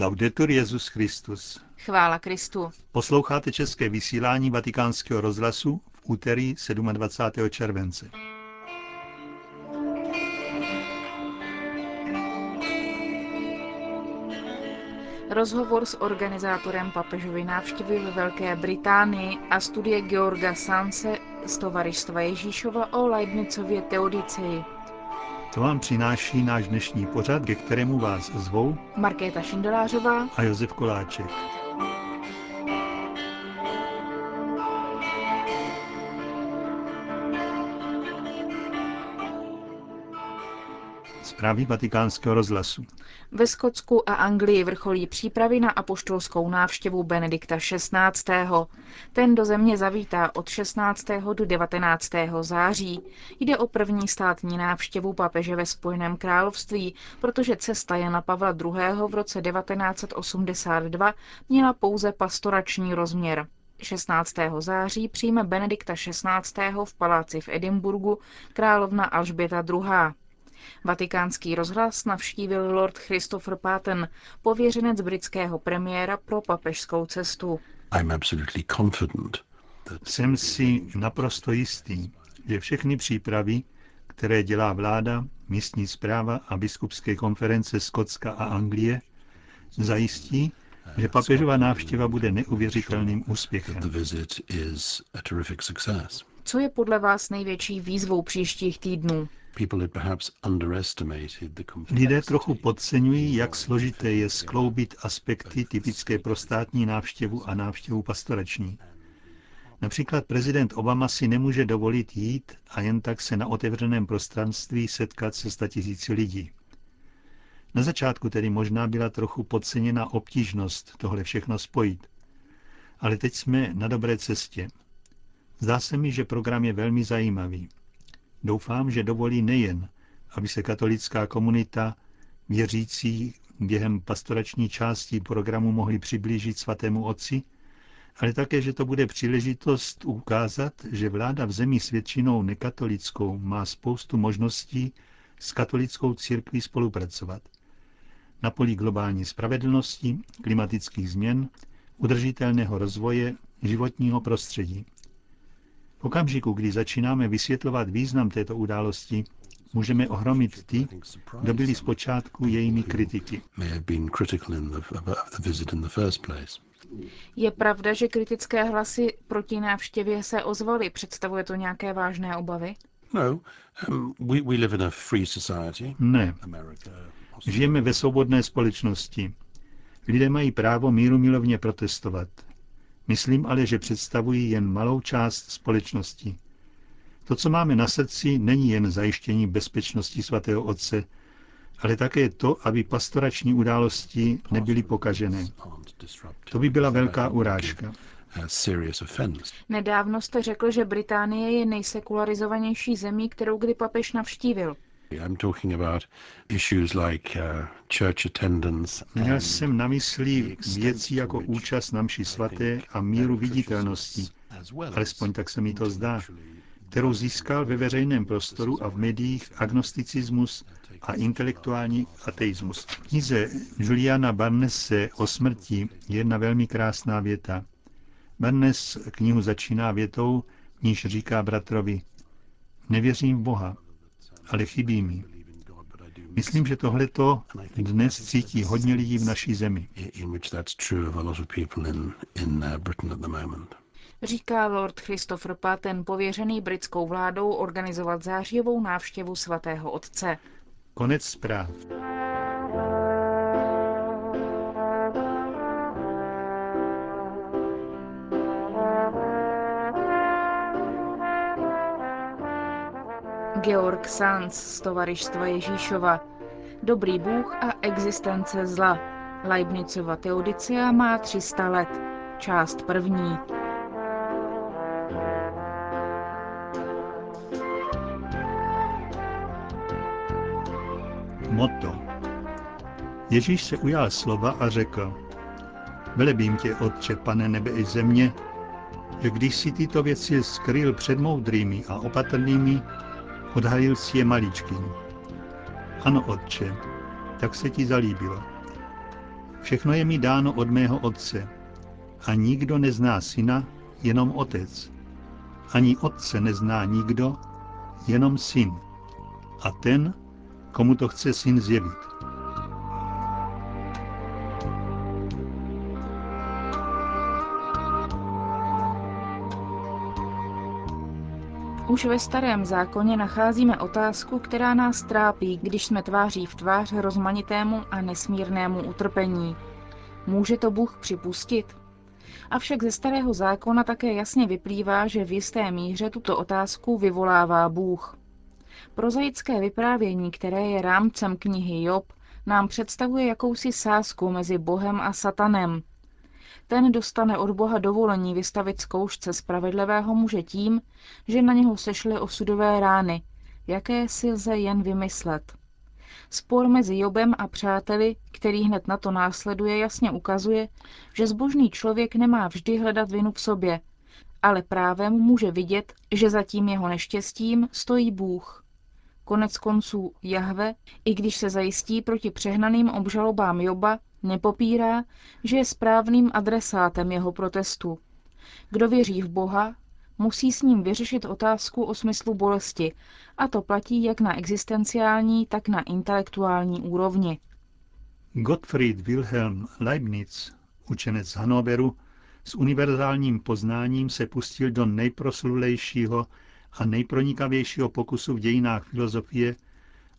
Laudetur Jezus Christus. Chvála Kristu. Posloucháte české vysílání Vatikánského rozhlasu v úterý 27. července. Rozhovor s organizátorem papežovy návštěvy ve Velké Británii a studie Georga Sanse z Tovaristva Ježíšova o Leibnicově Teodicei. To vám přináší náš dnešní pořad, ke kterému vás zvou Markéta Šindelářová a Josef Koláček. Zprávy vatikánského rozhlasu. Ve Skotsku a Anglii vrcholí přípravy na apoštolskou návštěvu Benedikta XVI. Ten do země zavítá od 16. do 19. září. Jde o první státní návštěvu papeže ve Spojeném království, protože cesta Jana Pavla II. v roce 1982 měla pouze pastorační rozměr. 16. září přijme Benedikta XVI. v paláci v Edinburgu královna Alžběta II. Vatikánský rozhlas navštívil Lord Christopher Patten, pověřenec britského premiéra pro papežskou cestu. Jsem si naprosto jistý, že všechny přípravy, které dělá vláda, místní zpráva a biskupské konference Skotska a Anglie, zajistí, že papežová návštěva bude neuvěřitelným úspěchem. Co je podle vás největší výzvou příštích týdnů? Lidé trochu podceňují, jak složité je skloubit aspekty typické pro státní návštěvu a návštěvu pastorační. Například prezident Obama si nemůže dovolit jít a jen tak se na otevřeném prostranství setkat se statisíci lidí. Na začátku tedy možná byla trochu podceněna obtížnost tohle všechno spojit. Ale teď jsme na dobré cestě. Zdá se mi, že program je velmi zajímavý. Doufám, že dovolí nejen, aby se katolická komunita věřící během pastorační části programu mohli přiblížit svatému otci, ale také, že to bude příležitost ukázat, že vláda v zemi s většinou nekatolickou má spoustu možností s katolickou církví spolupracovat. Na poli globální spravedlnosti, klimatických změn, udržitelného rozvoje, životního prostředí. V okamžiku, kdy začínáme vysvětlovat význam této události, můžeme ohromit ty, kdo byli zpočátku jejími kritiky. Je pravda, že kritické hlasy proti návštěvě se ozvaly. Představuje to nějaké vážné obavy? No, um, ne. Žijeme ve svobodné společnosti. Lidé mají právo míru milovně protestovat. Myslím ale, že představují jen malou část společnosti. To, co máme na srdci, není jen zajištění bezpečnosti svatého Otce, ale také to, aby pastorační události nebyly pokažené. To by byla velká urážka. Nedávno jste řekl, že Británie je nejsekularizovanější zemí, kterou kdy papež navštívil. Měl jsem na mysli věci jako účast na mši svaté a míru viditelnosti, alespoň tak se mi to zdá, kterou získal ve veřejném prostoru a v médiích agnosticismus a intelektuální ateismus. V knize Juliana Barnese o smrti je jedna velmi krásná věta. Barnes knihu začíná větou, níž říká bratrovi, nevěřím v Boha, ale chybí mi. Myslím, že tohleto dnes cítí hodně lidí v naší zemi. Říká Lord Christopher Patten, pověřený britskou vládou organizovat zářijovou návštěvu svatého otce. Konec zpráv. Georg Sanz z Tovaristva Ježíšova. Dobrý Bůh a existence zla. Leibnicova Teodicea má 300 let. Část první. Motto Ježíš se ujal slova a řekl, Velebím tě, Otče, pane nebe i země, že když si tyto věci skryl před moudrými a opatrnými, Odhalil si je maličkým. Ano, otče, tak se ti zalíbilo. Všechno je mi dáno od mého otce. A nikdo nezná syna, jenom otec. Ani otce nezná nikdo, jenom syn. A ten, komu to chce syn zjevit. Už ve starém zákoně nacházíme otázku, která nás trápí, když jsme tváří v tvář rozmanitému a nesmírnému utrpení. Může to Bůh připustit? Avšak ze starého zákona také jasně vyplývá, že v jisté míře tuto otázku vyvolává Bůh. Prozaické vyprávění, které je rámcem knihy Job, nám představuje jakousi sázku mezi Bohem a Satanem, ten dostane od Boha dovolení vystavit zkoušce spravedlivého muže tím, že na něho sešly osudové rány, jaké si lze jen vymyslet. Spor mezi Jobem a přáteli, který hned na to následuje, jasně ukazuje, že zbožný člověk nemá vždy hledat vinu v sobě, ale právem může vidět, že za tím jeho neštěstím stojí Bůh. Konec konců Jahve, i když se zajistí proti přehnaným obžalobám Joba, nepopírá, že je správným adresátem jeho protestu. Kdo věří v Boha, musí s ním vyřešit otázku o smyslu bolesti, a to platí jak na existenciální, tak na intelektuální úrovni. Gottfried Wilhelm Leibniz, učenec Hanoveru, s univerzálním poznáním se pustil do nejproslulejšího a nejpronikavějšího pokusu v dějinách filozofie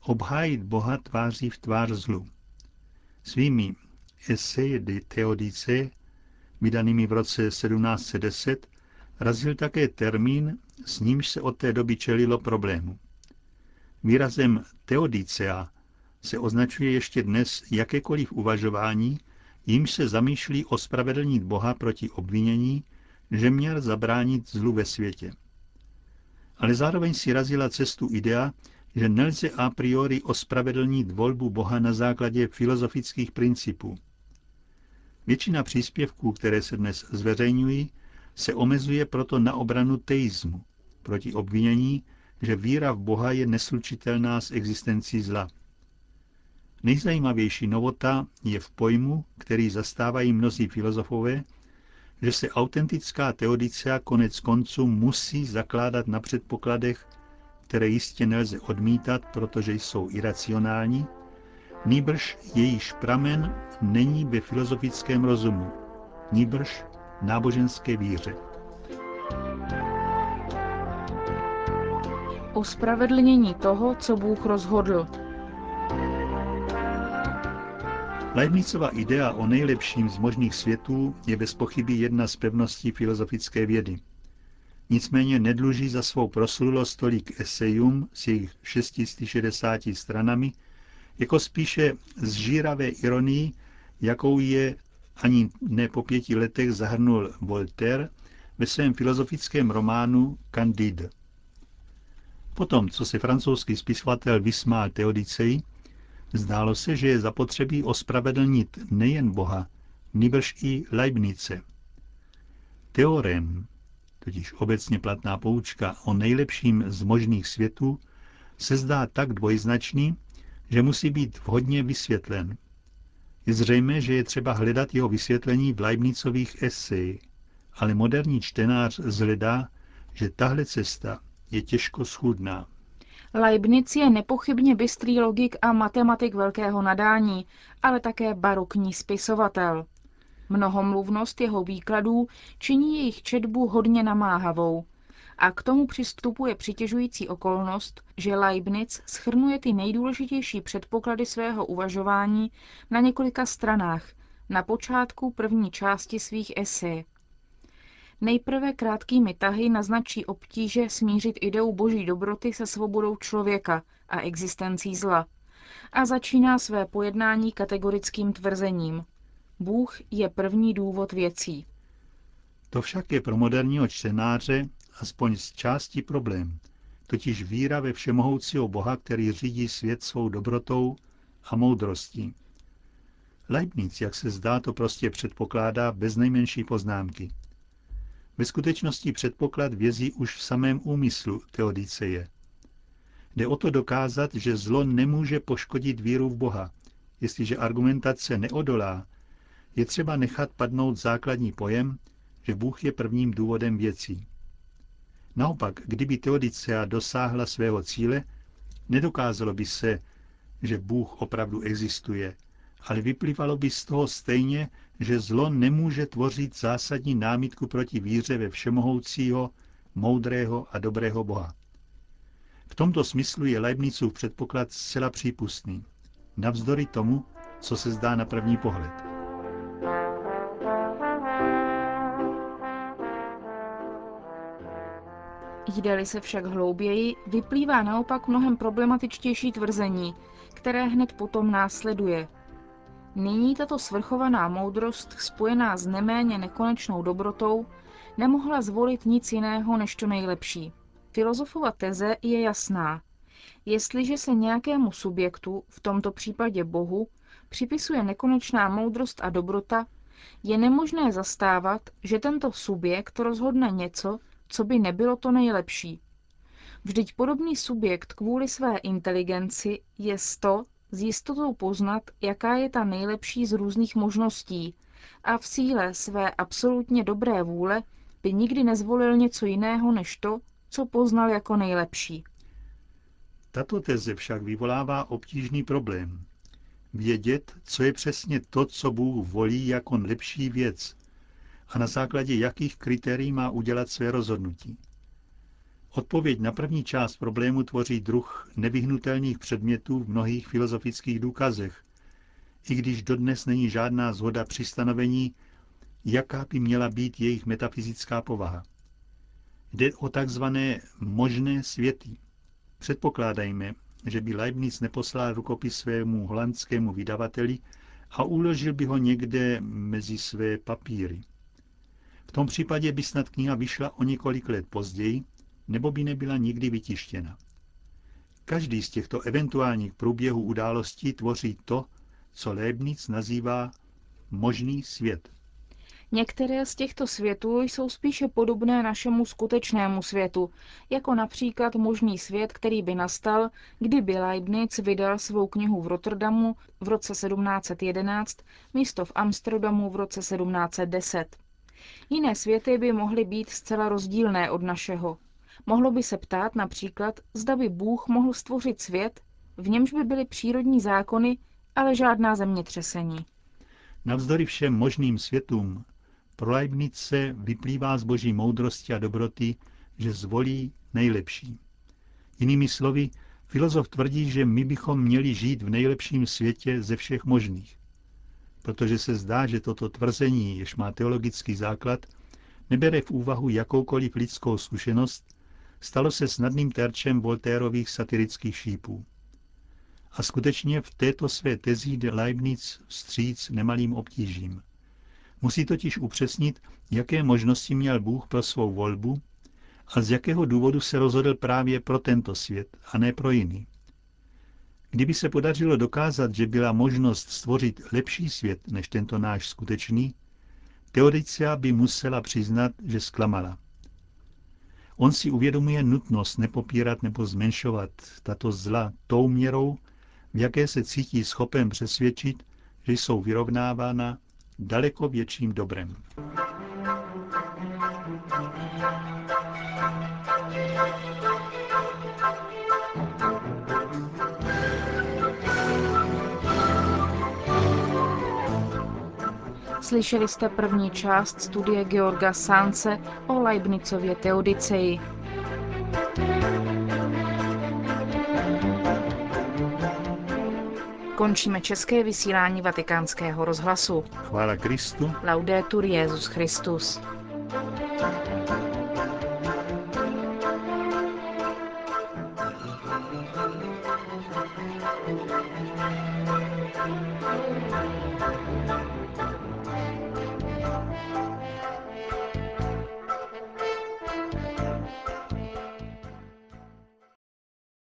obhájit Boha tváří v tvář zlu. Svými Essai de Theodice, vydanými v roce 1710, razil také termín, s nímž se od té doby čelilo problému. Výrazem Theodicea se označuje ještě dnes jakékoliv uvažování, jímž se zamýšlí ospravedlnit Boha proti obvinění, že měl zabránit zlu ve světě. Ale zároveň si razila cestu idea, že nelze a priori ospravedlnit volbu Boha na základě filozofických principů. Většina příspěvků, které se dnes zveřejňují, se omezuje proto na obranu teismu, proti obvinění, že víra v Boha je neslučitelná s existencí zla. Nejzajímavější novota je v pojmu, který zastávají mnozí filozofové, že se autentická teodicea konec konců musí zakládat na předpokladech, které jistě nelze odmítat, protože jsou iracionální, nýbrž jejíž pramen není ve filozofickém rozumu, nýbrž náboženské víře. Ospravedlnění toho, co Bůh rozhodl. Leibnicova idea o nejlepším z možných světů je bez pochyby jedna z pevností filozofické vědy. Nicméně nedluží za svou proslulost tolik esejum s jejich 660 stranami, jako spíše zžíravé ironii, jakou je ani ne po pěti letech zahrnul Voltaire ve svém filozofickém románu Candide. Potom, co se francouzský spisovatel vysmál Teodiceji, zdálo se, že je zapotřebí ospravedlnit nejen Boha, nýbrž i Leibnice. Teorem, totiž obecně platná poučka o nejlepším z možných světů, se zdá tak dvojznačný, že musí být vhodně vysvětlen. Je zřejmé, že je třeba hledat jeho vysvětlení v Leibnicových esej, ale moderní čtenář zhledá, že tahle cesta je těžko schudná. Leibniz je nepochybně bystrý logik a matematik velkého nadání, ale také barokní spisovatel. Mnohomluvnost jeho výkladů činí jejich četbu hodně namáhavou, a k tomu přistupuje přitěžující okolnost, že Leibniz schrnuje ty nejdůležitější předpoklady svého uvažování na několika stranách, na počátku první části svých esej. Nejprve krátkými tahy naznačí obtíže smířit ideu boží dobroty se svobodou člověka a existencí zla. A začíná své pojednání kategorickým tvrzením. Bůh je první důvod věcí. To však je pro moderního čtenáře aspoň z části problém, totiž víra ve všemohoucího Boha, který řídí svět svou dobrotou a moudrostí. Leibniz, jak se zdá, to prostě předpokládá bez nejmenší poznámky. Ve skutečnosti předpoklad vězí už v samém úmyslu Teodiceje. Jde o to dokázat, že zlo nemůže poškodit víru v Boha, jestliže argumentace neodolá je třeba nechat padnout základní pojem, že Bůh je prvním důvodem věcí. Naopak, kdyby Teodicea dosáhla svého cíle, nedokázalo by se, že Bůh opravdu existuje, ale vyplývalo by z toho stejně, že zlo nemůže tvořit zásadní námitku proti víře ve všemohoucího, moudrého a dobrého Boha. V tomto smyslu je Leibnicův předpoklad zcela přípustný, navzdory tomu, co se zdá na první pohled. Jde-li se však hlouběji, vyplývá naopak mnohem problematičtější tvrzení, které hned potom následuje. Nyní tato svrchovaná moudrost, spojená s neméně nekonečnou dobrotou, nemohla zvolit nic jiného než to nejlepší. Filozofova teze je jasná. Jestliže se nějakému subjektu, v tomto případě Bohu, připisuje nekonečná moudrost a dobrota, je nemožné zastávat, že tento subjekt rozhodne něco, co by nebylo to nejlepší. Vždyť podobný subjekt kvůli své inteligenci je to s jistotou poznat, jaká je ta nejlepší z různých možností a v síle své absolutně dobré vůle by nikdy nezvolil něco jiného než to, co poznal jako nejlepší. Tato teze však vyvolává obtížný problém. Vědět, co je přesně to, co Bůh volí jako lepší věc a na základě jakých kritérií má udělat své rozhodnutí. Odpověď na první část problému tvoří druh nevyhnutelných předmětů v mnohých filozofických důkazech, i když dodnes není žádná zhoda při stanovení, jaká by měla být jejich metafyzická povaha. Jde o takzvané možné světy. Předpokládajme, že by Leibniz neposlal rukopis svému holandskému vydavateli a uložil by ho někde mezi své papíry. V tom případě by snad kniha vyšla o několik let později, nebo by nebyla nikdy vytištěna. Každý z těchto eventuálních průběhů událostí tvoří to, co Leibniz nazývá možný svět. Některé z těchto světů jsou spíše podobné našemu skutečnému světu, jako například možný svět, který by nastal, kdyby Leibniz vydal svou knihu v Rotterdamu v roce 1711, místo v Amsterdamu v roce 1710. Jiné světy by mohly být zcela rozdílné od našeho. Mohlo by se ptát například, zda by Bůh mohl stvořit svět, v němž by byly přírodní zákony, ale žádná zemětřesení. Navzdory všem možným světům, pro Leibnice vyplývá z boží moudrosti a dobroty, že zvolí nejlepší. Jinými slovy, filozof tvrdí, že my bychom měli žít v nejlepším světě ze všech možných. Protože se zdá, že toto tvrzení, jež má teologický základ, nebere v úvahu jakoukoliv lidskou zkušenost, stalo se snadným terčem Voltérových satirických šípů. A skutečně v této své tezí jde Leibniz vstříc nemalým obtížím. Musí totiž upřesnit, jaké možnosti měl Bůh pro svou volbu a z jakého důvodu se rozhodl právě pro tento svět a ne pro jiný. Kdyby se podařilo dokázat, že byla možnost stvořit lepší svět než tento náš skutečný, Teodicea by musela přiznat, že zklamala. On si uvědomuje nutnost nepopírat nebo zmenšovat tato zla tou měrou, v jaké se cítí schopen přesvědčit, že jsou vyrovnávána daleko větším dobrem. Slyšeli jste první část studie Georga Sánce o Leibnicově Teodiceji. Končíme české vysílání vatikánského rozhlasu. Chvála Kristu. Laudetur Jezus Christus.